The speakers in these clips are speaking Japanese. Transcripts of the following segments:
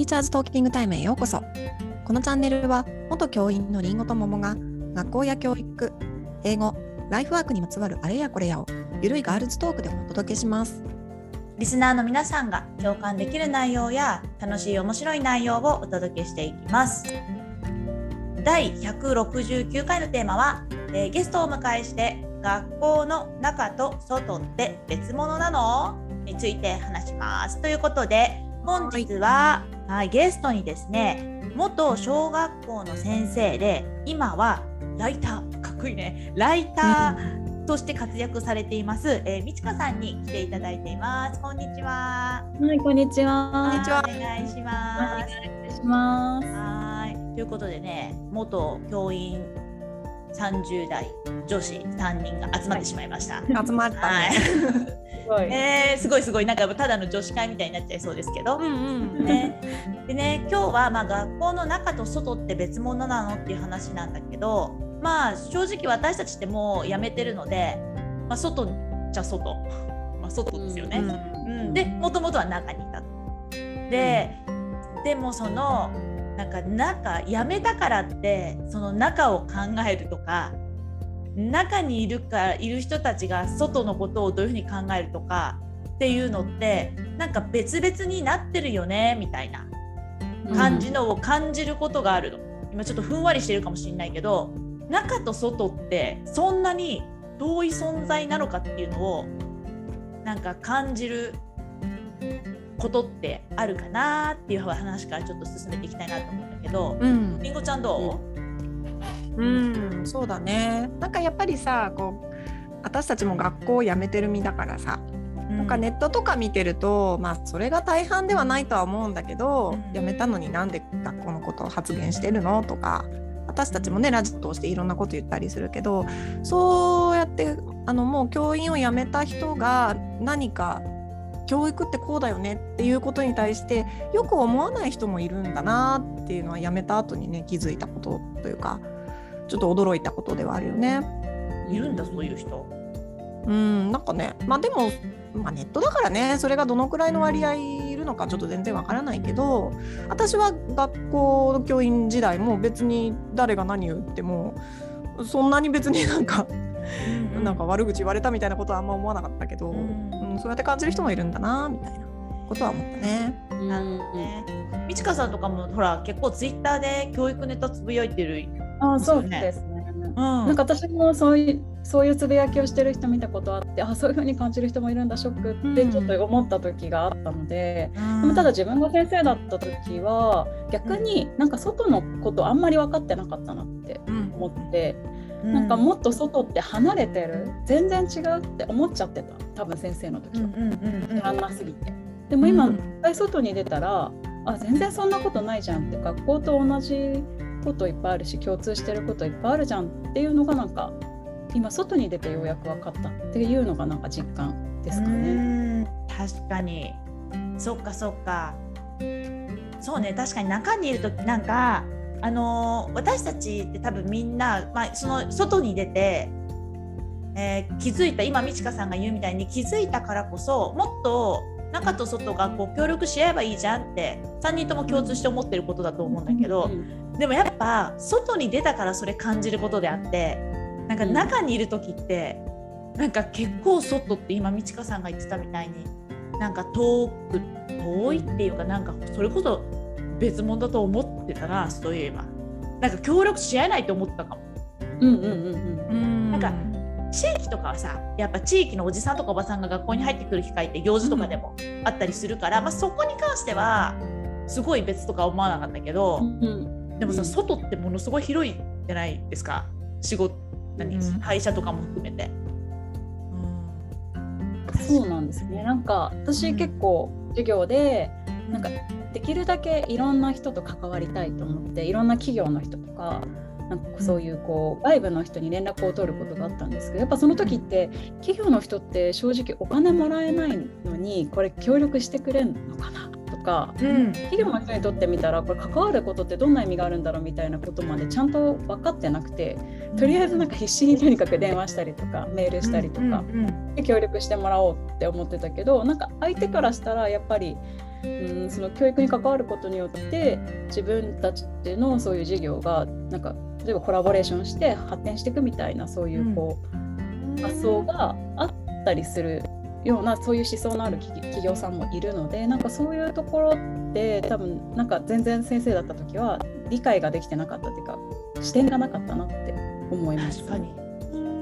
ティーチャーズトーキングタイムへようこそ。このチャンネルは元教員のりんごと桃が学校や教育英語ライフワークにまつわるあれやこれやをゆるいガールズトークでお届けします。リスナーの皆さんが共感できる内容や楽しい面白い内容をお届けしていきます。第169回のテーマは、えーゲストをお迎えして学校の中と外って別物なの？について話します。ということで本日は、はい、ゲストにですね元小学校の先生で今はライターかっこいいね。ライターとして活躍されています、えー、みちかさんに来ていただいています。こんにちは。はい、こんにちは。こんにちは。お願いします。お願い。します。はい。ということでね元教員30代女子3人が集まってしまいました。集まったはいごい。えー、すごいすごい。なんかただの女子会みたいになっちゃいそうですけど、うんうん。ね、でね今日はまあ学校の中と外って別物なのっていう話なんだけどまあ正直私たちってもうやめてるので、まあ、外じゃ外、まあ、外ですよね。うん、でもともとは中にいたと。で、でもそのなんか中やめたからってその中を考えるとか中にいるかいる人たちが外のことをどういうふうに考えるとかっていうのってなんか別々になってるよねみたいな感じのを感じることがあるの。今ちょっとふんわりしてるかもしれないけど中と外ってそんなに遠い存在なのかっていうのをなんか感じることってあるかなっていう話からちょっと進めていきたいなと思うんだけど、うん。りんごちゃんどう？ん。そうだね。なんかやっぱりさこう私たちも学校を辞めてる身だからさう、なんかネットとか見てると、まあそれが大半ではないとは思うんだけど、うん。辞めたのになんで学校のことを発言してるのとか私たちもねラジオ通していろんなこと言ったりするけどそうやってあのもう教員を辞めた人が何か教育ってこうだよねっていうことに対してよく思わない人もいるんだなっていうのは辞めた後にね気づいたことというかちょっと驚いたことではあるよね。いるんだそういう人。うん、なんかね、まあでも、まあ、ネットだからね、それがどのくらいの割合いるのかちょっと全然わからないけど、私は学校の教員時代も別に誰が何言っても、そんなに別になんか、なんか悪口言われたみたいなことはあんま思わなかったけど、ううんんそうやって感じる人もいるんだな、みたいなことは思ったね。なるほどね。みちかさんとかもほら結構ツイッターで教育ネタつぶやいてる。あ、そうですね。うん、なんか私もそういうそういうつぶやきをしてる人見たことあってあそういう風に感じる人もいるんだショックってちょっと思った時があったので、でもただ自分が先生だった時は逆になんか外のことあんまり分かってなかったなってうん。思って、なんかもっと外って離れてる全然違うって思っちゃってた多分先生の時は。うんうんうんうん。知らなすぎて。でも今、うん。外に出たらあ全然そんなことないじゃんって学校と同じこといっぱいあるし共通してることいっぱいあるじゃんっていうのがなんか今外に出てようやく分かったっていうのがなんか実感ですかうね。ん確かに。そっかそっか。そうね確かに中にいる時なんかあのー私たちって多分みんな、まあ、その外に出て、えー気づいた今美智香さんが言うみたいに気づいたからこそもっと中と外がこう協力し合えばいいじゃんって3人とも共通して思ってることだと思うんだけど、でもやっぱ外に出たからそれ感じることであってなんか中にいる時って、なんか結構外って今美智香さんが言ってたみたいになんか遠く遠いっていうかなんかそれこそ別物だと思ってたなそういえば。なんか協力し合えないと思ったかも。うんうんうんうん。うん。なんか地域とかはさやっぱ地域のおじさんとかおばさんが学校に入ってくる機会って行事とかでもあったりするから、まあ、そこに関してはすごい別とか思わなかったけど、うんでもさ、うん。外ってものすごい広いじゃないですか。仕事何、うん。会社とかも含めて。そうなんですね。なんか私結構授業でなんかできるだけいろんな人と関わりたいと思っていろんな企業の人とかなんかそういうこう外部の人に連絡を取ることがあったんですけどやっぱその時って企業の人って正直お金もらえないのにこれ協力してくれんのかなとかうん。企業の人にとってみたらこれ関わることってどんな意味があるんだろうみたいなことまでちゃんと分かってなくてとりあえずなんか必死にとにかく電話したりとかメールしたりとかうんうんで協力してもらおうって思ってたけどなんか相手からしたらやっぱりうんその教育に関わることによって自分たちのそういう事業がなんか例えばコラボレーションして発展していくみたいなそういうこう、発想があったりするようなそういう思想のある企業さんもいるのでなんかそういうところって多分なんか全然先生だった時は理解ができてなかったっていうか視点がなかったなって思います。確かに。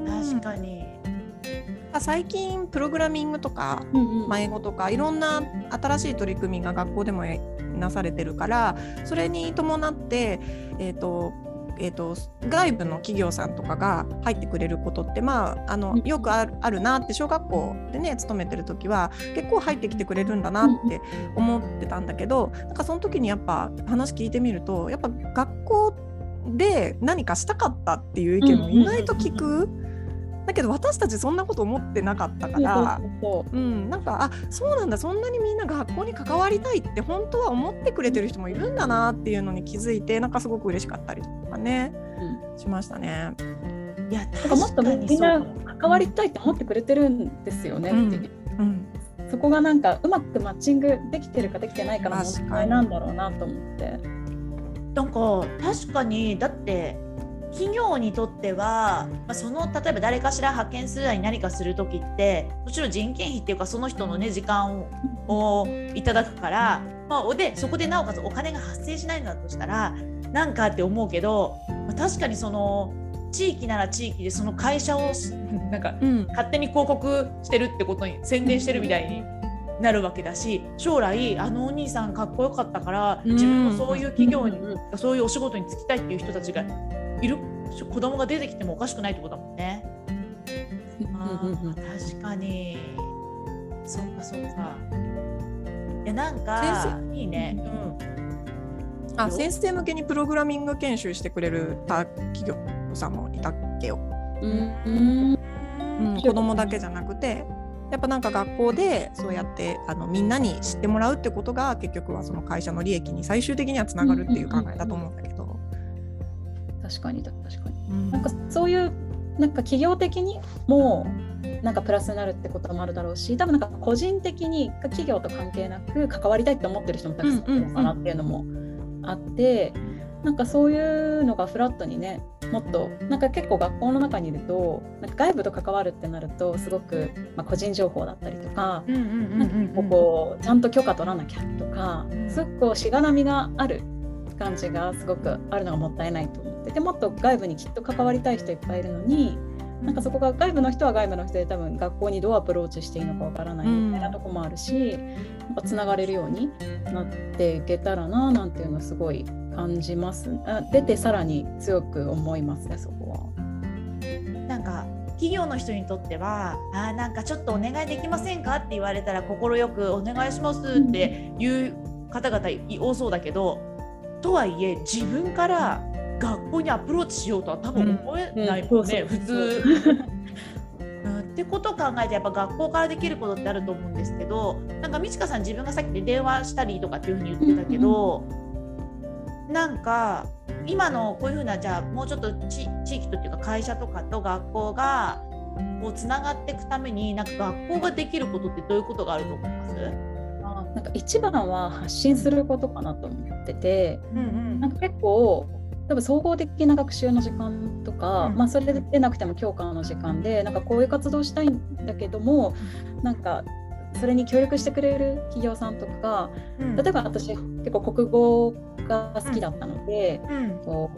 確かに。最近プログラミングとか迷子とかいろんな新しい取り組みが学校でもなされてるからそれに伴って、えーとえーと、外部の企業さんとかが入ってくれることって、まあ、あのよくあるあるなって小学校でね勤めてる時は結構入ってきてくれるんだなって思ってたんだけどなんかその時にやっぱ話聞いてみるとやっぱ学校で何かしたかったっていう意見も意外と聞く。だけど私たちそんなこと思ってなかったから、うん、なんかあそうなんだそんなにみんな学校に関わりたいって本当は思ってくれてる人もいるんだなっていうのに気づいてなんかすごく嬉しかったりとかね、うん、しましたね。いやかもっとみんな関わりたいって思ってくれてるんですよね、うん、うん、そこがなんかうまくマッチングできてるかできてないかの問題なんだろうなと思って。なんか確かにだって企業にとっては、まあ、その例えば誰かしら派遣するなり何かする時ってもちろん人件費っていうかその人のね時間をいただくから、まあ、でそこでなおかつお金が発生しないのだとしたらなんかって思うけど、まあ、確かにその地域なら地域でその会社を なんか、勝手に広告してるってことに宣伝してるみたいになるわけだし将来あのお兄さんかっこよかったから自分もそういう企業に、そういうお仕事に就きたいっていう人たちがいる子供が出てきてもおかしくないってことだもんね。あ確かにそうかそうか。いやなんかいいね。うん、あ先生向けにプログラミング研修してくれる企業さんもいたっけよ。うん、うん、子供だけじゃなくてやっぱなんか学校でそうやってあのみんなに知ってもらうってことが結局はその会社の利益に最終的にはつながるっていう考えだと思うんだけど。確かに確かに、うん、なんかそういうなんか企業的にもなんかプラスになるってこともあるだろうし多分なんか個人的に企業と関係なく関わりたいって思ってる人もたくさんいるのかなっていうのもあって、なんかそういうのがフラットにねもっとなんか結構学校の中にいるとなんか外部と関わるってなるとすごく、まあ、個人情報だったりとかちゃんと許可取らなきゃとかすごくこうしがらみがある感じがすごくあるのがもったいないと思って。てもっと外部にきっと関わりたい人いっぱいいるのになんかそこが外部の人は外部の人で多分学校にどうアプローチしていいのかわからないみたいなとこもあるし、なんかつながれるようになっていけたらななんていうのはすごい感じます。あ出てさらに強く思いますねそこは。なんか企業の人にとってはあなんかちょっとお願いできませんかって言われたら快くお願いしますっていう方々多そうだけどとはいえ自分から学校にアプローチしようとは多分思えないもんね、普通。ってことを考えてやっぱ学校からできることってあると思うんですけどなんか美智香さん自分がさっきで電話したりとかっていうふうに言ってたけど、なんか今のこういうふうなじゃあもうちょっと地域とっていうか会社とかと学校がこうつながっていくためになんか学校ができることってどういうことがあると思います？なんか一番は発信することかなと思ってて、うんうん、なんか結構多分総合的な学習の時間とか、うん、まあ、それでなくても教科の時間でなんかこういう活動したいんだけどもなんかそれに協力してくれる企業さんとか、うん、例えば私結構国語が好きだったので、うん、こ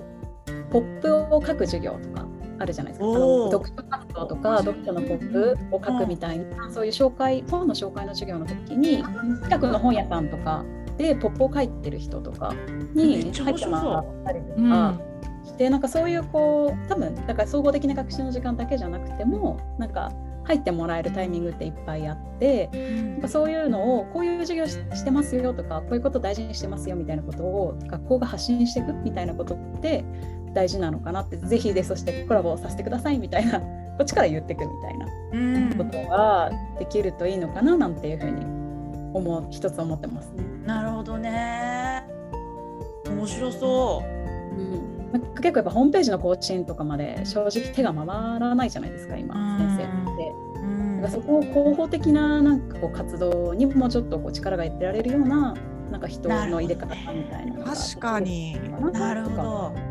うポップを書く授業とかあるじゃないですか。読書活動とか読書のポップを書くみたいなそういう紹介本の紹介の授業の時に近くの本屋さんとかでポップを書いてる人とかに入ってもらったりとか。してなんかそういうこう多分だから総合的な学習の時間だけじゃなくてもなんか入ってもらえるタイミングっていっぱいあって、うん、そういうのをこういう授業してますよとかこういうこと大事にしてますよみたいなことを学校が発信していくみたいなことって大事なのかなってぜひでそしてコラボさせてくださいみたいなこっちから言ってくみたいなことができるといいのかななんていうふうに思う一つ思ってますね。なるほどね面白そう。うん、結構やっぱホームページの更新とかまで正直手が回らないじゃないですか今先生って。なんかそこを広報的ななんかこう活動にもちょっとこう力が入れられるようななんか人の入れ方みたいなのが確かになるほど。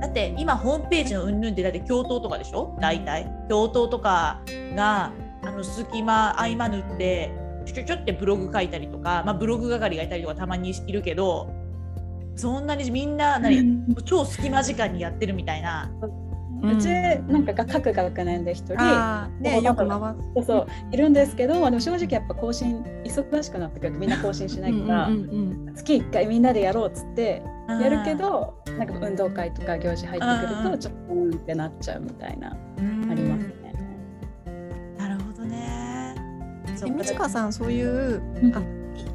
だって今ホームページのうんぬんってだって教頭とかでしょ？大体。教頭とかがあの隙間合間縫ってちょちょってブログ書いたりとか、まあ、ブログ係がいたりとかたまにいるけどそんなにみんな 何、超隙間時間にやってるみたいな。うちなんか各学年で一人、ね、よく回そうそう。いるんですけどでも正直やっぱ更新忙しくなってくるとみんな更新しないから月1回みんなでやろうっつってやるけどなんか運動会とか行事入ってくるとちょっとうんってなっちゃうみたいなありますね。なるほどね。えみちかさんそういう、あ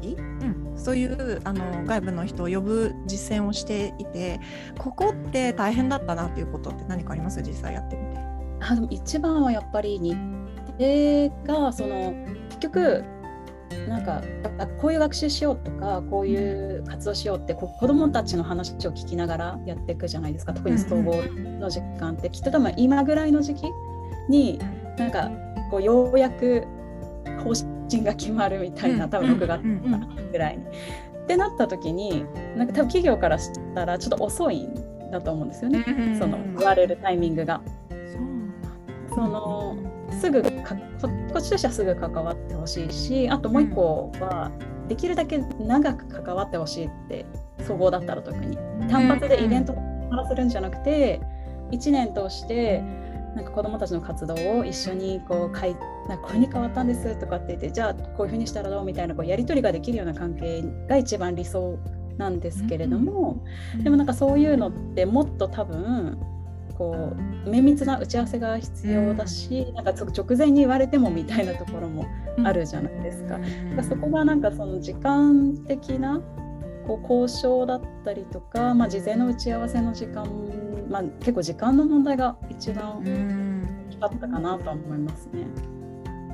いい、うん、そういうあの外部の人を呼ぶ実践をしていてここって大変だったなっていうことって何かあります？実際やってみて。あでも一番はやっぱり日程がその結局なんかこういう学習しようとかこういう活動しようって子どもたちの話を聞きながらやっていくじゃないですか特に総合の時間ってきっと多分今ぐらいの時期になんかこうようやく方針が決まるみたいな多分6月ぐらいに。ってなった時になんか多分企業からしたらちょっと遅いんだと思うんですよね、その言われるタイミングが。そのすぐかこっちとしてはすぐ関わってほしいしあともう一個は、できるだけ長く関わってほしいって総合だったら特に。単発でイベントをするんじゃなくて1年通してなんか子どもたちの活動を一緒にこうかいなんかこれに変わったんですとかって言ってじゃあこういうふうにしたらどうみたいなこうやり取りができるような関係が一番理想なんですけれども、でもなんかそういうのってもっと多分こう綿密な打ち合わせが必要だし、うん、なんか直前に言われてもみたいなところもあるじゃないですか。うん、そこがなんかその時間的なこう交渉だったりとか、まあ、事前の打ち合わせの時間、まあ、結構時間の問題が一番大きかったかなと思いますね。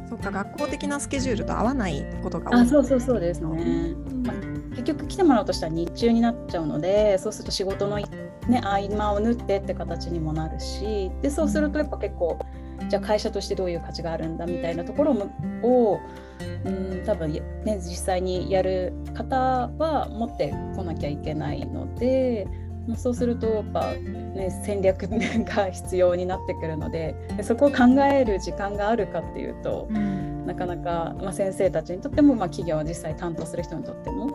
そっか学校的なスケジュールと合わないことが多い、あそうそうそうですね。まあ、結局来てもらうとしたら日中になっちゃうのでそうすると仕事のね、合間を縫ってって形にもなるしでそうするとやっぱ結構じゃあ会社としてどういう価値があるんだみたいなところを、うん、多分ね実際にやる方は持ってこなきゃいけないので。そうするとやっぱ、ね、戦略が必要になってくるのででそこを考える時間があるかっていうと、うん、なかなか、まあ、先生たちにとっても、まあ、企業を実際担当する人にとっても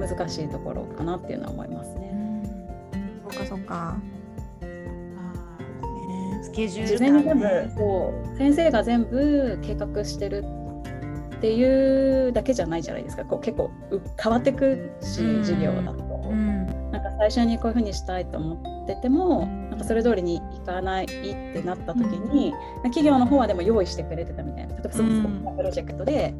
難しいところかなっていうのは思いますかそっか。スケジュール、事前に全部そう先生が全部計画してるっていうだけじゃないじゃないですか。こう結構変わってくし、うん、授業だと、うん、なんか最初にこういうふうにしたいと思っててもなんかそれ通りにいかないってなった時に、うん、企業の方はでも用意してくれてたみたいな。例えばそのプロジェクトで、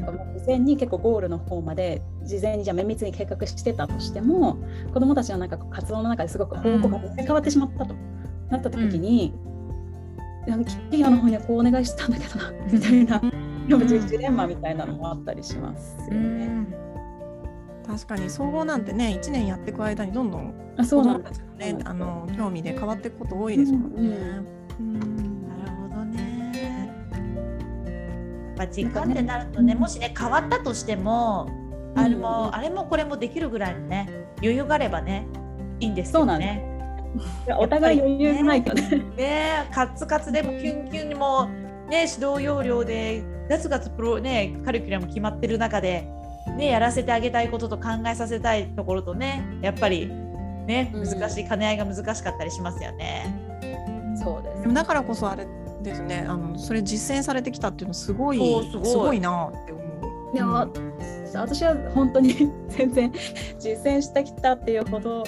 なんかもう事前に結構ゴールの方まで事前にじゃあ綿密に計画してたとしても子どもたちのなんか活動の中ですごく方向が変わってしまったとなった時に、うん、企業の方にはこうお願いしてたんだけどなみたいな、うん、ジレンマみたいなのもあったりしますよね。うん。確かに総合なんてね1年やっていく間にどんどん子どもたちのねあの興味で変わっていくこと多いですもんね。うんぱ時間ってなるとね、もしね変わったとしてもあれも、うん、あれもこれもできるぐらいのね余裕があればねいいんですよね。お互い余裕ないとね。ねカツカツでもキュンキュンにもね指導要領でガツガツプロねカリキュラム決まってる中でねやらせてあげたいことと考えさせたいところとねやっぱりね難しい兼ね合いが難しかったりしますよね。うん、そうです。だからこそあれですね。あのそれ実践されてきたっていうのすごいすごい。なって思う。いや、うん、私は本当に 全然 実践してきたっていうほど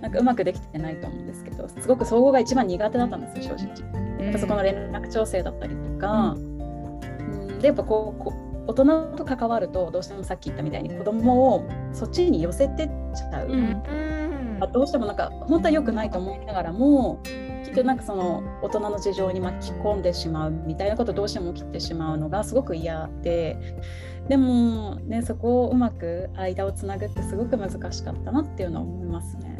なんかうまくできてないと思うんですけどすごく総合が一番苦手だったんですよ正直。やっぱそこの連絡調整だったりとか、うん、でやっぱこうこう大人と関わるとどうしてもさっき言ったみたいに子供をそっちに寄せてっちゃう。うんどうしてもなんか本当は良くないと思いながらもきっとなんかその大人の事情に巻き込んでしまうみたいなことどうしても起きてしまうのがすごく嫌ででもねそこをうまく間をつなぐってすごく難しかったなっていうのは思いますね。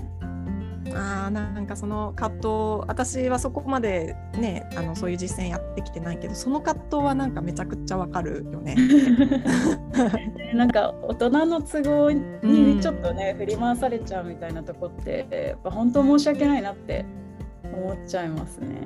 あーなんかその葛藤私はそこまでねあのそういう実践やってきてないけどその葛藤はなんかめちゃくちゃわかるよね。なんか大人の都合にちょっとね、振り回されちゃうみたいなとこってやっぱ本当申し訳ないなって思っちゃいますね。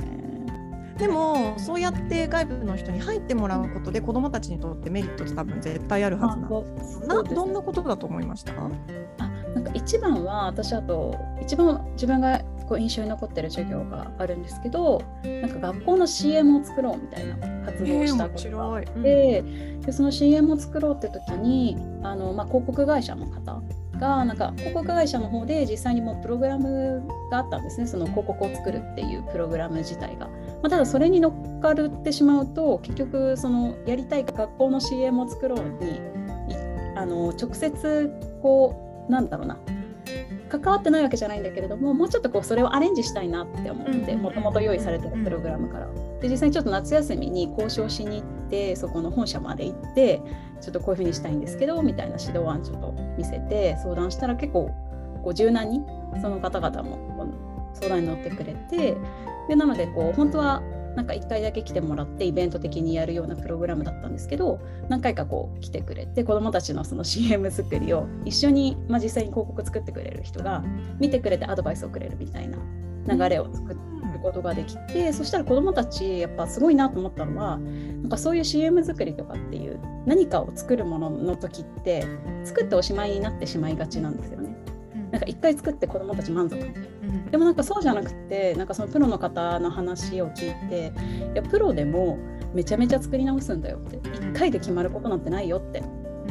でもそうやって外部の人に入ってもらうことで子どもたちにとってメリットって多分絶対あるはずなんです。などんなことだと思いました？あなんか一番は私あと一番自分がこう印象に残ってる授業があるんですけどなんか学校の CM を作ろうみたいな活動をしたことがあって、えー、でその CM を作ろうって時にあの、まあ、広告会社の方がなんか広告会社の方で実際にもうプログラムがあったんですね。その広告を作るっていうプログラム自体が。まあ、ただそれに乗っかるってしまうと結局そのやりたい学校の CM を作ろうにあの直接こうなんだろうな。関わってないわけじゃないんだけれどももうちょっとこうそれをアレンジしたいなって思ってもともと用意されてるプログラムから。で実際にちょっと夏休みに交渉しに行ってそこの本社まで行ってちょっとこういうふうにしたいんですけどみたいな指導案ちょっと見せて相談したら結構こう柔軟にその方々も相談に乗ってくれてでなのでこう本当はなんか1回だけ来てもらってイベント的にやるようなプログラムだったんですけど何回かこう来てくれて子どもたちのその CM 作りを一緒に、まあ、実際に広告作ってくれる人が見てくれてアドバイスをくれるみたいな流れを作ることができてそしたら子どもたちやっぱすごいなと思ったのはなんかそういう CM 作りとかっていう何かを作るものの時って作っておしまいになってしまいがちなんですよね。なんか一回作って子どもたち満足みたいな。でもなんかそうじゃなくてなんかそのプロの方の話を聞いていやプロでもめちゃめちゃ作り直すんだよって1回で決まることなんてないよって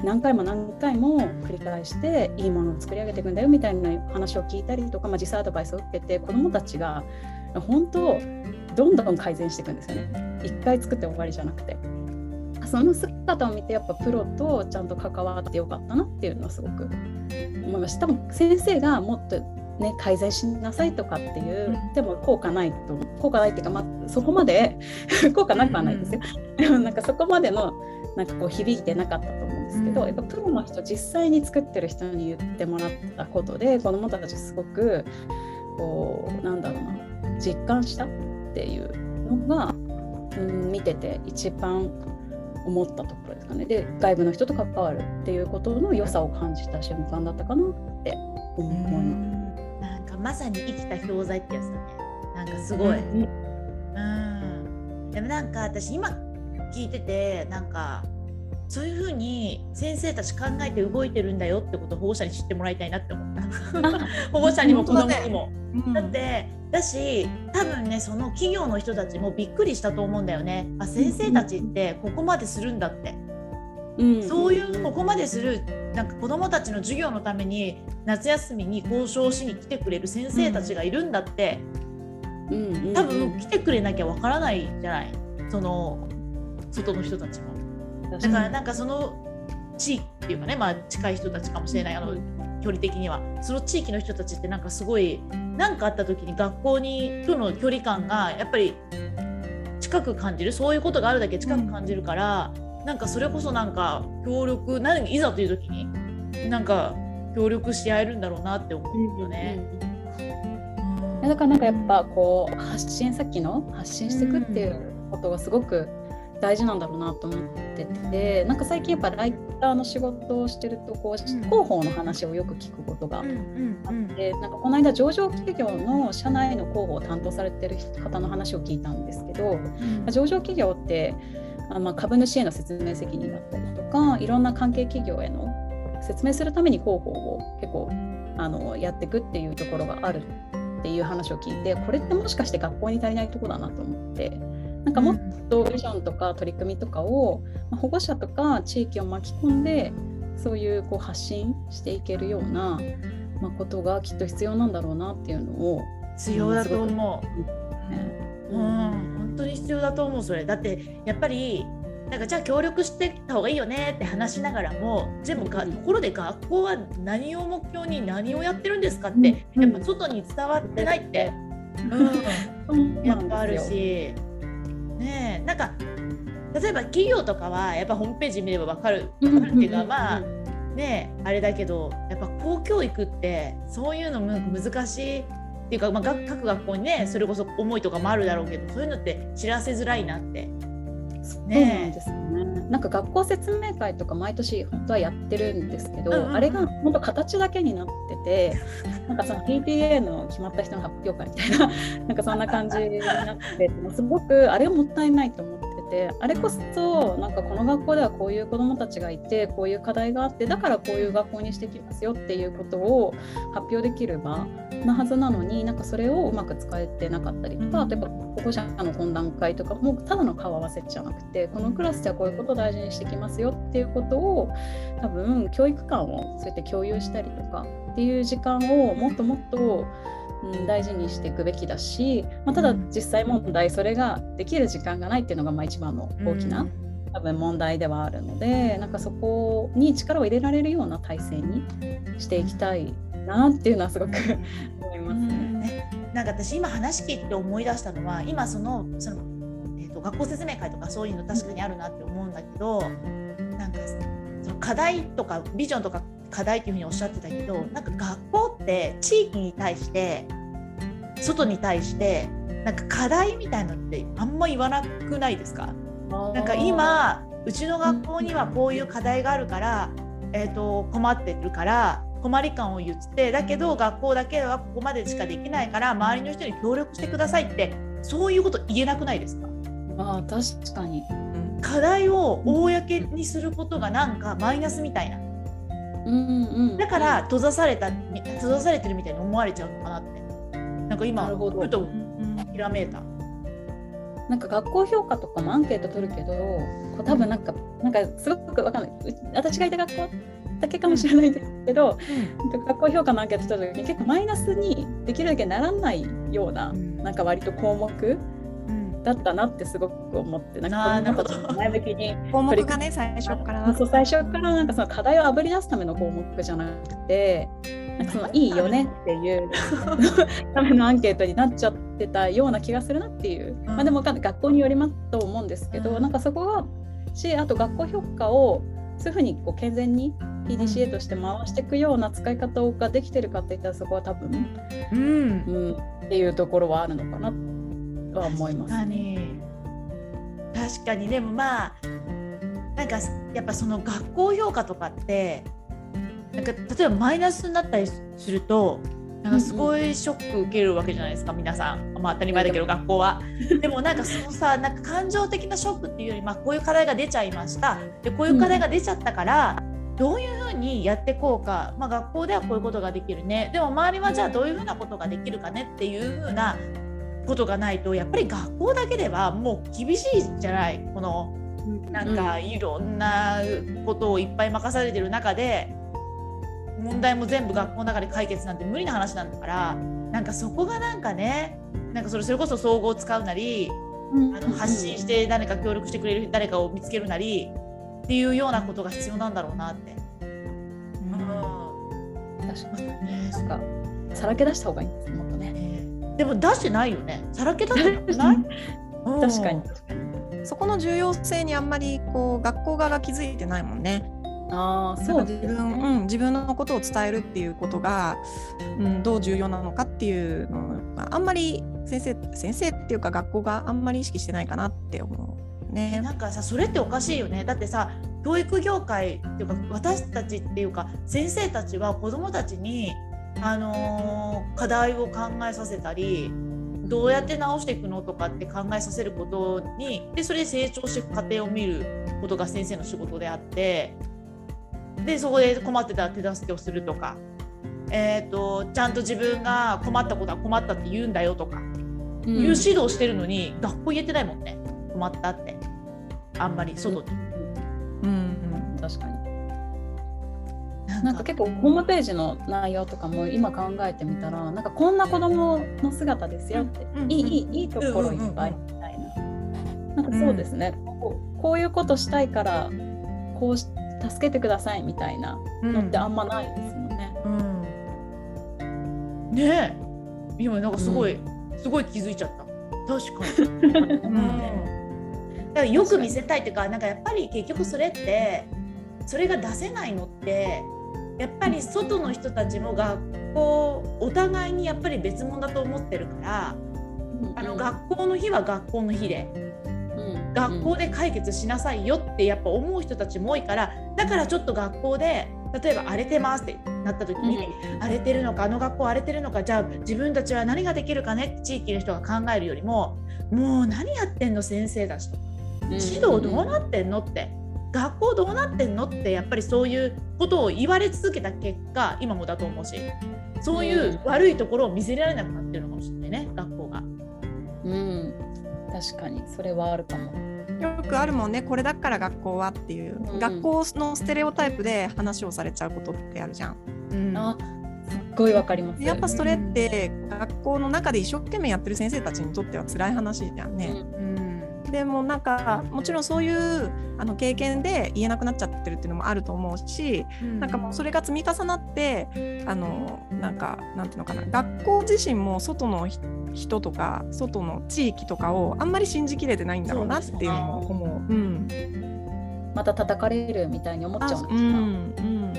何回も何回も繰り返していいものを作り上げていくんだよみたいな話を聞いたりとか、まあ、実際アドバイスを受けて子どもたちが本当どんどん改善していくんですよね。1回作って終わりじゃなくて。その姿を見てやっぱプロとちゃんと関わってよかったなっていうのはすごく思いました多分先生がもっとね、改善しなさいとかっていう、でも効果ないと効果ないっていうか、まあ、そこまで 効果なくはないですよ、でもなんかそこまでのなんかこう響いてなかったと思うんですけど、やっぱプロの人実際に作ってる人に言ってもらったことで子どもたちすごくこうなんだろうな実感したっていうのが、うん、見てて一番思ったところですかね。で外部の人と関わるっていうことの良さを感じた瞬間だったかなって思います。まさに生きた教材ってやつだね。なんかすごい、うん、でもなんか私今聞いててなんかそういうふうに先生たち考えて動いてるんだよってことを保護者に知ってもらいたいなって思った。保護者にも子供にも。だってだし多分ねその企業の人たちもびっくりしたと思うんだよね。あ先生たちってここまでするんだって。うん、そういうここまでするなんか子どもたちの授業のために夏休みに交渉しに来てくれる先生たちがいるんだって、うん、多分来てくれなきゃわからないじゃない？その外の人たちも。だからなんかその地域っていうかね、まあ、近い人たちかもしれないあの距離的には。その地域の人たちってなんかすごい何かあった時に学校にとの距離感がやっぱり近く感じるそういうことがあるだけ近く感じるから。うんなんかそれこそなんか協力何いざという時になんか協力し合えるんだろうなって思うよね。うん、だからなんかやっぱこう発信さっきの発信していくっていうことがすごく大事なんだろうなと思っててなんか最近やっぱライターの仕事をしてるとこう広報の話をよく聞くことがあってなんかこの間上場企業の社内の広報を担当されてる方の話を聞いたんですけど、上場企業ってあまあ、株主への説明責任だったりとかいろんな関係企業への説明するために広報を結構あのやっていくっていうところがあるっていう話を聞いてこれってもしかして学校に足りないとこだなと思ってなんかもっとビジョンとか取り組みとかを、まあ、保護者とか地域を巻き込んでそういうこう発信していけるような、まあ、ことがきっと必要なんだろうなっていうのを必要だと思う。ねうん、本当に必要だと思うそれ。だってやっぱりなんかじゃあ協力してた方がいいよねって話しながらも全部かところで学校は何を目標に何をやってるんですかって、やっぱ外に伝わってないって、うん、やっぱあるし。ねなんか例えば企業とかはやっぱホームページ見れば分かる分かるっていうかまあねあれだけどやっぱ公教育ってそういうの難しいっていうか、まあ、が各学校にねそれこそ思いとかもあるだろうけどそういうのって知らせづらいなって。そうなんですよね。なんか学校説明会とか毎年本当はやってるんですけど、うんうんうんあれが本当形だけになってて、なんかその PTA の決まった人の発表会みたいな、なんかそんな感じになってて、すごくあれはもったいないと思ってて、あれこそなんかこの学校ではこういう子どもたちがいて、こういう課題があって、だからこういう学校にしてきますよっていうことを発表できる場なはずなのに、なんかそれをうまく使えてなかったりとか、うん。例えば保護者の懇談会とかもただの顔合わせじゃなくてこのクラスではこういうことを大事にしてきますよっていうことを多分教育観をそうやって共有したりとかっていう時間をもっともっと、うん、大事にしていくべきだし、まあ、ただ実際問題それができる時間がないっていうのがまあ一番の大きな、多分問題ではあるのでなんかそこに力を入れられるような体制にしていきたいなっていうのはすごく 思いますね。ねなんか私今話聞いて思い出したのは今そのその、えー、と学校説明会とかそういうの確かにあるなって思うんだけどなんかその課題とかビジョンとか課題っていうふうにおっしゃってたけどなんか学校って地域に対して外に対してなんか課題みたいなのってあんま言わなくないですか？なんか今うちの学校にはこういう課題があるから、えー、と困ってるから困り感を言ってだけど学校だけはここまでしかできないから周りの人に協力してくださいってそういうこと言えなくないですか？あー確かに、課題を公にすることがなんかマイナスみたいなうんうん、だから閉ざされたみ閉ざされてるみたいに思われちゃうのかなって。なんか今ふとひらめいた。なんか学校評価とかもアンケート取るけどこう多分なんかなんかすごくわかんない。う私がいた学校だけかもしれないんですけど、なん。か学校評価のアンケート取る時に結構マイナスにできるだけならないようななんか割と項目だったなってすごく思ってなんかあー子供たちも前向きに項目がね最初から。そう最初からなんかその課題をあぶり出すための項目じゃなくてなんかそのいいよねっていう ためのアンケートになっちゃってたような気がするなっていう、まあ、でも学校によりますと思うんですけど、うん。なんかそこがしあと学校評価をそういうふうにこう健全に PDCA として回していくような使い方ができてるかっていったらそこは多分、うん。うん、っていうところはあるのかなとは思います。確かに確かにでもまあなんかやっぱその学校評価とかってなんか例えばマイナスになったりするとなんかすごいショック受けるわけじゃないですか、皆さん、まあ、当たり前だけど学校は。でもなんかそのさなんか感情的なショックっていうより、まあ、こういう課題が出ちゃいましたでこういう課題が出ちゃったから、どういうふうにやっていこうか、まあ、学校ではこういうことができるねでも周りはじゃあどういうふうなことができるかねっていうふうなことがないとやっぱり学校だけではもう厳しいじゃないこのなんかいろんなことをいっぱい任されてる中で問題も全部学校の中で解決なんて無理な話なんだからなんかそこがなんかねなんかそれそれこそ総合を使うなりうん。あの発信して誰か協力してくれる誰かを見つけるなりっていうようなことが必要なんだろうなって。うん。確かに。ねなんかさらけ出した方がいいんですもっとね。ねでも出してないよね。さらけ出してないうん 確かに。そこの重要性にあんまりこう学校側が気づいてないもんね。ああ、そそうう自分、うん、自分のことを伝えるっていうことが、うん、どう重要なのかっていうのがあんまり先生先生っていうか学校があんまり意識してないかなって思うね。なんかさそれっておかしいよねだってさ教育業界っていうか私たちっていうか先生たちは子どもたちに、あの課題を考えさせたりどうやって直していくのとかって考えさせることにでそれで成長していく過程を見ることが先生の仕事であってでそこで困ってたら手助けをするとか、えー、とちゃんと自分が困ったことは困ったって言うんだよとかうんいう指導してるのに、学校言えてないもんね困ったってあんまり外に。うん確かに。ななんか結構ホームページの内容とかも今考えてみたらなんかこんな子供の姿ですよって、うん。うん。いいいいいいところいっぱいみたいな、なんかそうですね、こうこういうことしたいからこうし助けてくださいみたいなのってあんまないですもんね。うん。ねえ。今なんかすごい、すごい気づいちゃった。確かに。うん。だからよく見せたいっていうかなんかやっぱり結局それってそれが出せないのってやっぱり外の人たちも学校お互いにやっぱり別物だと思ってるから、あの学校の日は学校の日で学校で解決しなさいよってやっぱ思う人たちも多いからだからちょっと学校で例えば荒れてますってなった時に、荒れてるのかあの学校荒れてるのかじゃあ自分たちは何ができるかね？って地域の人が考えるよりももう何やってんの先生たちと指導どうなってんのって学校どうなってんの？ってやっぱりそういうことを言われ続けた結果今もだと思うしそういう悪いところを見せられなくなってるのかもしれないね学校が。うん、確かにそれはあるかも。よくあるもんねこれだから学校はっていう、うん学校のステレオタイプで話をされちゃうことってあるじゃん。うんあすっごいわかります。やっぱそれって学校の中で一生懸命やってる先生たちにとっては辛い話じゃんね。うんでもなんかもちろんそういうあの経験で言えなくなっちゃってるっていうのもあると思うしなんかもうそれが積み重なってあのなんかなんていうのかな学校自身も外のひ人とか外の地域とかをあんまり信じきれてないんだろうなっていうのも思う。うん。また叩かれるみたいに思っちゃうのかな。うん。うん。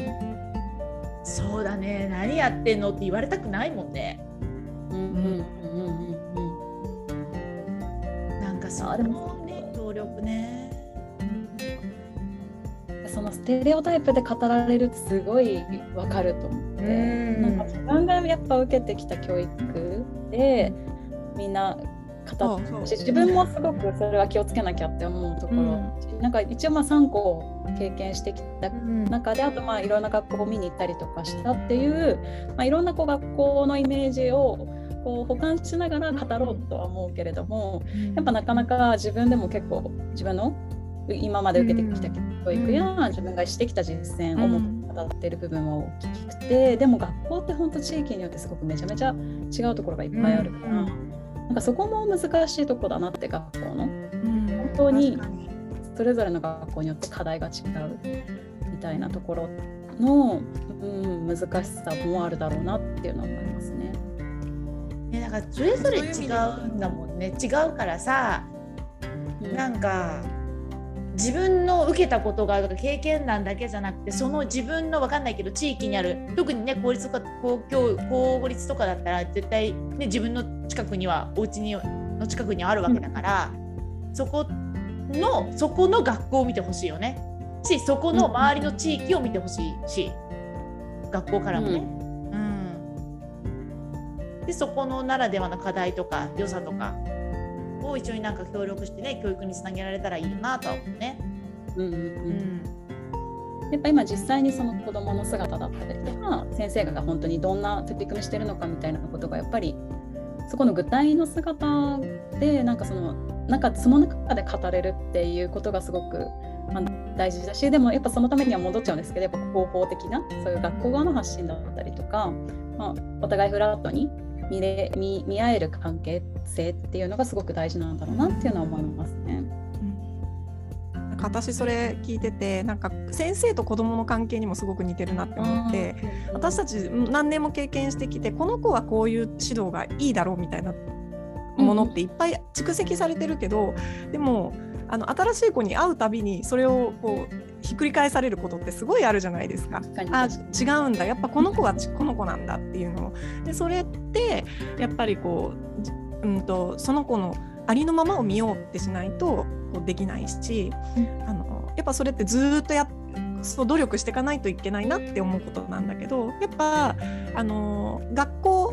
そうだね。何やってんのって言われたくないもんね。うん。うんかそのもね協力ね。うんそのステレオタイプで語られるってすごいわかると思って。ん。なんか自分がやっぱ受けてきた教育でみんな語ってし自分もすごくそれは気をつけなきゃって思うところ、なんか一応まあ3個経験してきた中であとまあいろんな学校を見に行ったりとかしたっていう、まあ、いろんなこう学校のイメージをこう保管しながら語ろうとは思うけれどもやっぱなかなか自分でも結構自分の今まで受けてきた教育や自分がしてきた実践をも語ってる部分は大きくてでも学校って本当地域によってすごくめちゃめちゃ違うところがいっぱいあるから、なんかそこも難しいとこだなって学校の。本当に。それぞれの学校によって課題が違うみたいなところの、うん、難しさもあるだろうなっていうのは思いますね。ねなんかそれぞれ違うんだもんね。違うからさなんか自分の受けたことが経験談だけじゃなくてその自分の分かんないけど地域にある特にね公立とか公共公立とかだったら絶対、ね、自分の近くにはお家にの近くにあるわけだから、そこのそこの学校を見てほしいよね。しそこの周りの地域を見てほしいし学校からもね。うんでそこのならではの課題とか良さとかを一緒になんか協力してね教育につなげられたらいいなとは思うね。うんうんううんんやっぱ今実際にその子どもの姿だったりとか先生が本当にどんな取り組みしてるのかみたいなことがやっぱりそこの具体の姿でなんかそのなんかその中で語れるっていうことがすごく、まあ、大事だしでもやっぱそのためには戻っちゃうんですけどやっぱ広報的なそういう学校側の発信だったりとか、まあ、お互いフラットに見れ見見合える関係性っていうのがすごく大事なんだろうなっていうのは思いますね。なんか私それ聞いててなんか先生と子どもの関係にもすごく似てるなって思って私たち何年も経験してきてこの子はこういう指導がいいだろうみたいなものっていっぱい蓄積されてるけど、でもあの新しい子に会うたびにそれをこうひっくり返されることってすごいあるじゃないですか。あ違うんだ。やっぱこの子はちこの子なんだっていうのを。でそれってやっぱりこう、じうん、とその子のありのままを見ようってしないとこうできないし、あのやっぱそれってずーっとやっそう努力していかないといけないなって思うことなんだけどやっぱあの学校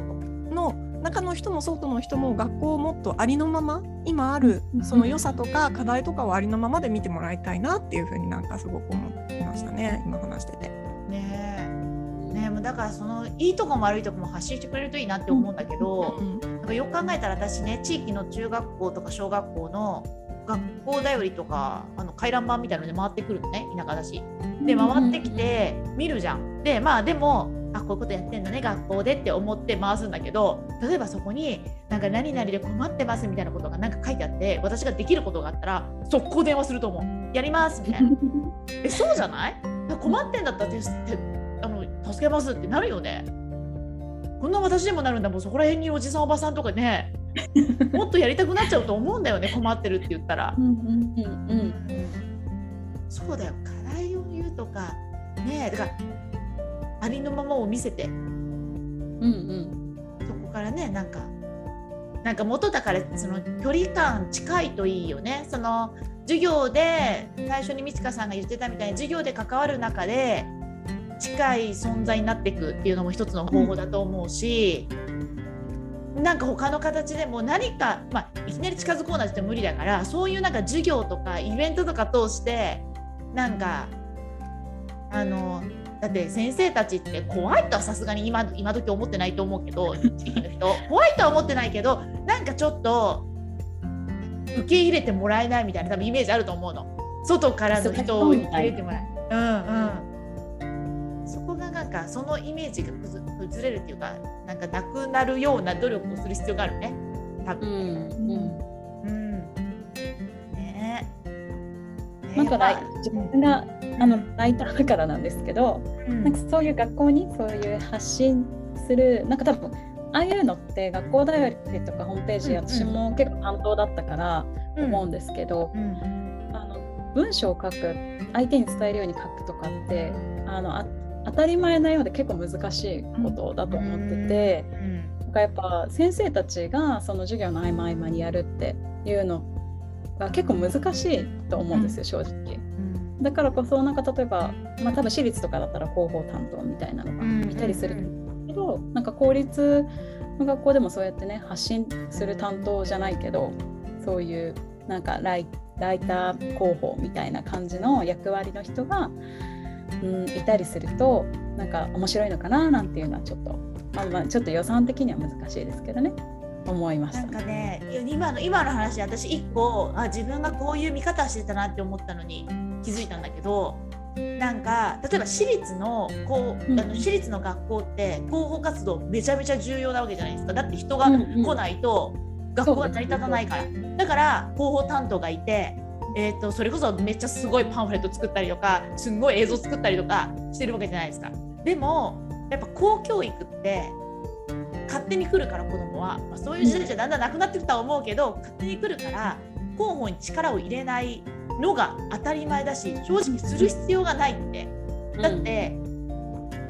の中の人も外の人も学校をもっとありのまま今あるその良さとか課題とかをありのままで見てもらいたいなっていうふうになんかすごく思いましたね今話してて。ねえねえもうだからそのいいとこも悪いとこも発信してくれるといいなって思うんだけど、うんなんかよく考えたら私ね地域の中学校とか小学校の学校だよりとかあの回覧板みたいなので回ってくるのね田舎だし。で回ってきて見るじゃん。でまあでもあこういうことやってんだね学校でって思って回すんだけど例えばそこになんか何々で困ってますみたいなことがなんか書いてあって私ができることがあったら速攻電話すると思う。やりますみたいな。えそうじゃない？困ってんだったらててあの助けますってなるよね。こんな私でもなるんだもんそこら辺におじさんおばさんとかね もっとやりたくなっちゃうと思うんだよね困ってるって言ったらう。んうんうんうんそうだよ課題を言うとかねえだからありのままを見せて。うんそこからねなんかなんか元だからその距離感近いといいよね。その授業で最初に美智香さんが言ってたみたいに授業で関わる中で近い存在になっていくっていうのも一つの方法だと思うし、なんか他の形でも何か、まあ、いきなり近づこうなんて無理だからそういうなんか授業とかイベントとか通してなんかあのだって先生たちって怖いとはさすがに今今時思ってないと思うけど地域の人。怖いとは思ってないけどなんかちょっと受け入れてもらえないみたいな多分イメージあると思うの。外からの人を受け入れてもらえうんうん。そこがなんかそのイメージが崩崩れるっていうかなんかなくなるような努力をする必要があるね。多うん分うん。うん。ね。えなんか自分があのライターだからなんですけど、うん。なんかそういう学校にそういう発信するなんか多分ああいうのって学校だよりとかホームページ、うんうん。私も結構担当だったから思うんですけど、うん。あの文章を書く相手に伝えるように書くとかってあのあ当たり前なようで結構難しいことだと思ってて、なんかやっぱ先生たちがその授業の合間合間にやるっていうのが結構難しいと思うんですよ、正直。だからこそなんか例えば、まあ、多分私立とかだったら広報担当みたいなのがいたりするけど、なんか公立の学校でもそうやってね発信する担当じゃないけどそういうなんかライライター広報みたいな感じの役割の人が、うん、いたりするとなんか面白いのかななんていうのはちょっと、まあ、まあちょっと予算的には難しいですけどね思いましなんた。かね今の今の話私一個あ自分がこういう見方してたなって思ったのに気づいたんだけどなんか例えば私立のこう、うん。あの私立の学校って広報活動めちゃめちゃ重要なわけじゃないですか。だって人がうんうん。来ないと学校が成り立たないから、だから広報担当がいて。えー、とそれこそめっちゃすごいパンフレット作ったりとかすんごい映像作ったりとかしてるわけじゃないですか。でもやっぱ公教育って勝手に来るから子供は、まあ、そういう時代じゃだんだんなくなっていくとは思うけど、勝手に来るから広報に力を入れないのが当たり前だし正直する必要がないって。だって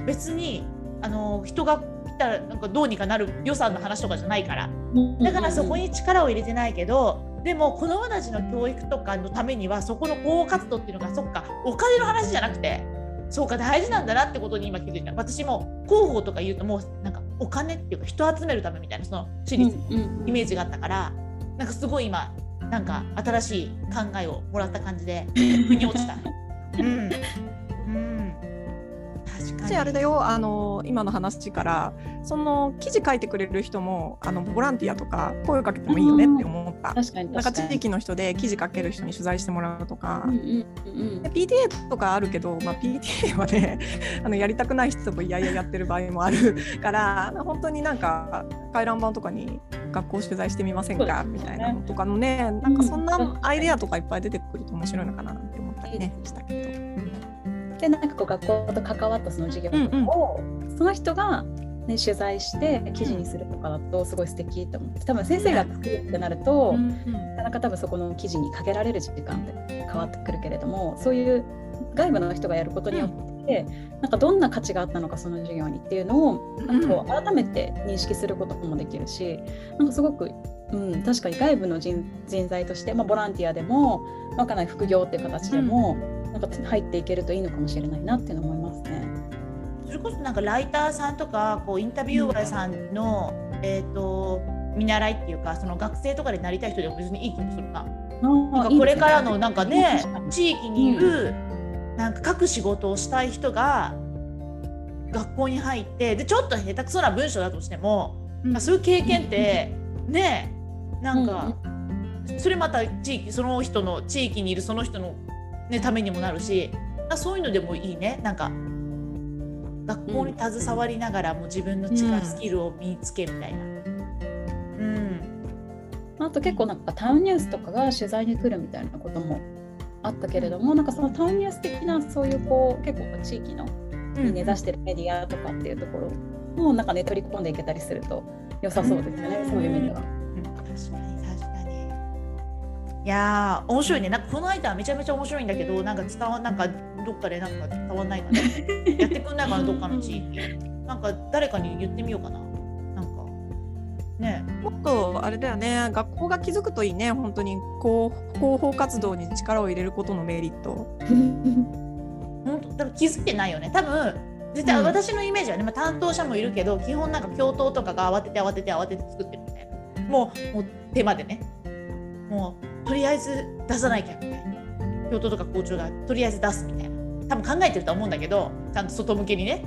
別にあの人が来たらなんかどうにかなる予算の話とかじゃないから。だからそこに力を入れてないけどでも子どもたちの教育とかのためにはそこの広報活動っていうのがそっかお金の話じゃなくてそうか大事なんだなってことに今気づいた。私も広報とか言うともうなんかお金っていうか人集めるためみたいなその私立のイメージがあったからなんかすごい今なんか新しい考えをもらった感じで 腑に落ちた。うん、うん、確かに私あれだよあの今の話からその記事書いてくれる人もあのボランティアとか声をかけてもいいよねって思った。確かになんか。地域の人で記事書ける人に取材してもらうとか、うんうんうんで PTA とかあるけど、まあ、PTA はね あのやりたくない人もいやいややってる場合もあるから本当になんか回覧板とかに学校取材してみませんか、ねみたいなのとかのねなんかそんなアイデアとかいっぱい出てくると面白いのかななんて思ったりねしたけど。でなんかこう学校と関わったその授業とかを、その人が、ね、取材して記事にするとかだとすごい素敵と思って多分先生が作るってなると、なかなか多分そこの記事にかけられる時間って変わってくるけれどもそういう外部の人がやることによって、なんかどんな価値があったのかその授業にっていうのをなんかこう改めて認識することもできるしなんかすごく、うん、確かに外部の人人材として、まあ、ボランティアでもわかんない副業っていう形でも、なんか入っていけるといいのかもしれないなっていうのを思いますね。それこそなんかライターさんとかこうインタビュアーさんの、えー、と見習いっていうかその学生とかでなりたい人でも別にいい気もするな。なんかこれからのなんかね地域にいるなんか書く仕事をしたい人が学校に入ってでちょっと下手くそな文章だとしても、まあそういう経験ってねなんかそれまた地域その人の地域にいるその人の、ね、ためにもなるしあそういうのでもいいね。なんか学校に携わりながらも自分の力、うんスキルを身につけみたいな。うん。あと結構なんかタウンニュースとかが取材に来るみたいなこともあったけれどもなんかそのタウンニュース的なそういうこう結構地域のに根ざしてるメディアとかっていうところもなんかね取り込んでいけたりすると良さそうですよね、うん。そういう意味では。うん確かに。確かに。いやー面白いね。なんかこの間めちゃめちゃ面白いんだけどなんか伝わなんかどっかでなんか伝わんないかな。やってくんないかなどっかの地域なんか誰かに言ってみようかな。ね。もっとあれだよね。学校が気づくといいね。本当に。こう広報活動に力を入れることのメリット。本当。多分気づいてないよね。多分絶対うん。私のイメージはね、まあ、担当者もいるけど基本なんか教頭とかが慌てて慌てて慌てて作ってるもうもう手間でね。もうとりあえず出さなきゃみたいな。教頭とか校長がとりあえず出すみたいな。多分考えてるとは思うんだけどちゃんと外向けにね。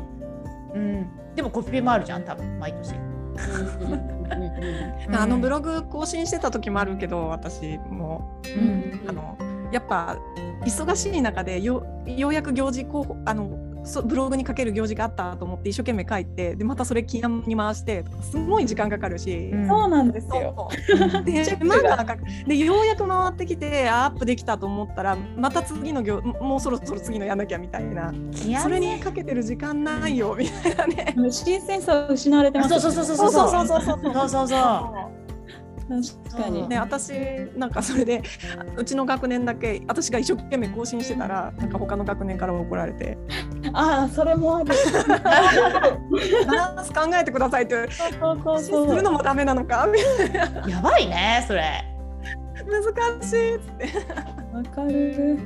うん。でもコピペもあるじゃん多分毎年、あのブロログ更新してた時もあるけど私も。うん。あのやっぱ忙しい中でよようやく行事候補あのそブログにかける行事があったと思って一生懸命書いてでまたそれ気に回してすごい時間かかるし。うん。そうなんですよ。でかでようやく回ってきてあアップできたと思ったらまた次の行もうそろそろ次のやんなきゃみたいな。それにかけてる時間ないよみたいなね。新鮮さを失われてますそう。そうそうそうそうそう。そうそうそう。そう確かに。ね、私なんかそれでうちの学年だけ私が一生懸命更新してたらなんか他の学年から怒られてああ、それもある。「バランス考えてください」って言われてそうそうす。るのもダメなのかみたいなやばいねそれ。難しいってわかる。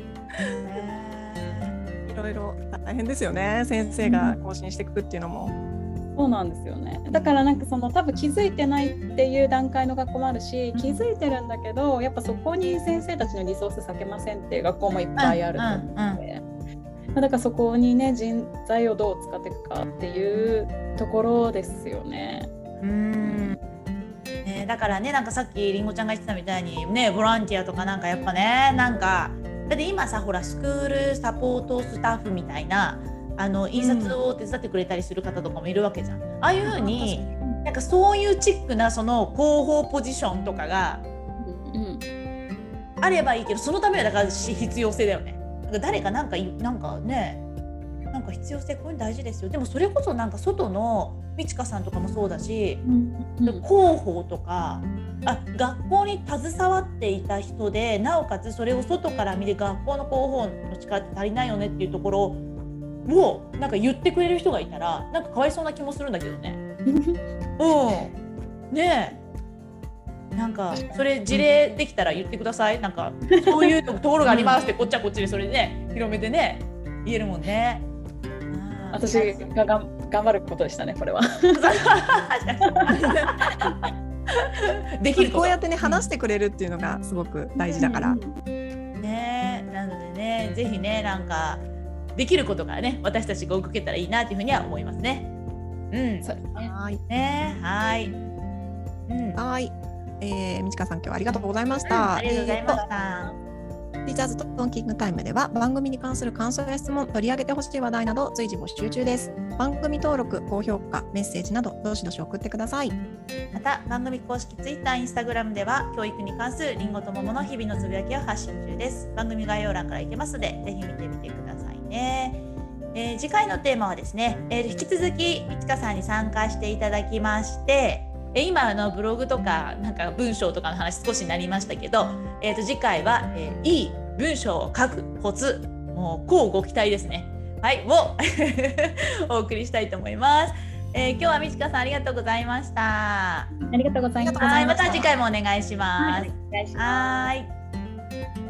いろいろ大変ですよね先生が更新していくっていうのも。そうなんですよね。だからなんかその多分気づいてないっていう段階の学校もあるし、気づいてるんだけど、やっぱそこに先生たちのリソース避けませんっていう学校もいっぱいあると思うので。まあだからそこにね人材をどう使っていくかっていうところですよね。うんね、だからねなんかさっきりんごちゃんが言ってたみたいにねボランティアとかなんかやっぱねなんかだって今さほらスクールサポートスタッフみたいなあの印刷を手伝ってくれたりする方とかもいるわけじゃん。ああいうふうになんかそういうチックなその広報ポジションとかがうんあればいいけどそのためはだからし必要性だよね。なんか誰かなんかいなんかねなんか必要性こういうの大事ですよ。でもそれこそなんか外の美智香さんとかもそうだし、うん広報とかあ学校に携わっていた人でなおかつそれを外から見て学校の広報の力って足りないよねっていうところをなんか言ってくれる人がいたらなんかかわいそうな気もするんだけどね。うん、ねえなんかそれ事例できたら言ってくださいなんかそういうところがありますってこっちはこっちでそれでね広めてね言えるもんね。私ががん頑張ることでしたねこれは。できるこうやってねうん話してくれるっていうのがすごく大事だから。ねなのでねぜひねなんかできることからね私たちが動けたらいいなというふうには思いますね。うんそうですね。はいねはい。うん、はい。えー、みちかさん今日はありがとうございましうんた。ありがとうございましえーた。とティーチャーズトーキングタイムでは番組に関する感想や質問、取り上げてほしい話題など随時募集中です。番組登録、高評価、メッセージなどどしどし送ってください。また番組公式 Twitter、Instagram では教育に関するりんごと桃の日々のつぶやきを発信中です。番組概要欄から行けますのでぜひ見てみてくださいね。えー次回のテーマはですね、えー引き続きみちかさんに参加していただきまして、えー今あのブログとかなんか文章とかの話少しになりましたけど、えーと次回は、えーいい文章を書くコツ、もう乞うご期待ですね。はい、を お送りしたいと思います。えー今日はみちかさんありがとうございました。ありがとうございましたまた次回もお願いします。はいお願いします。はーい。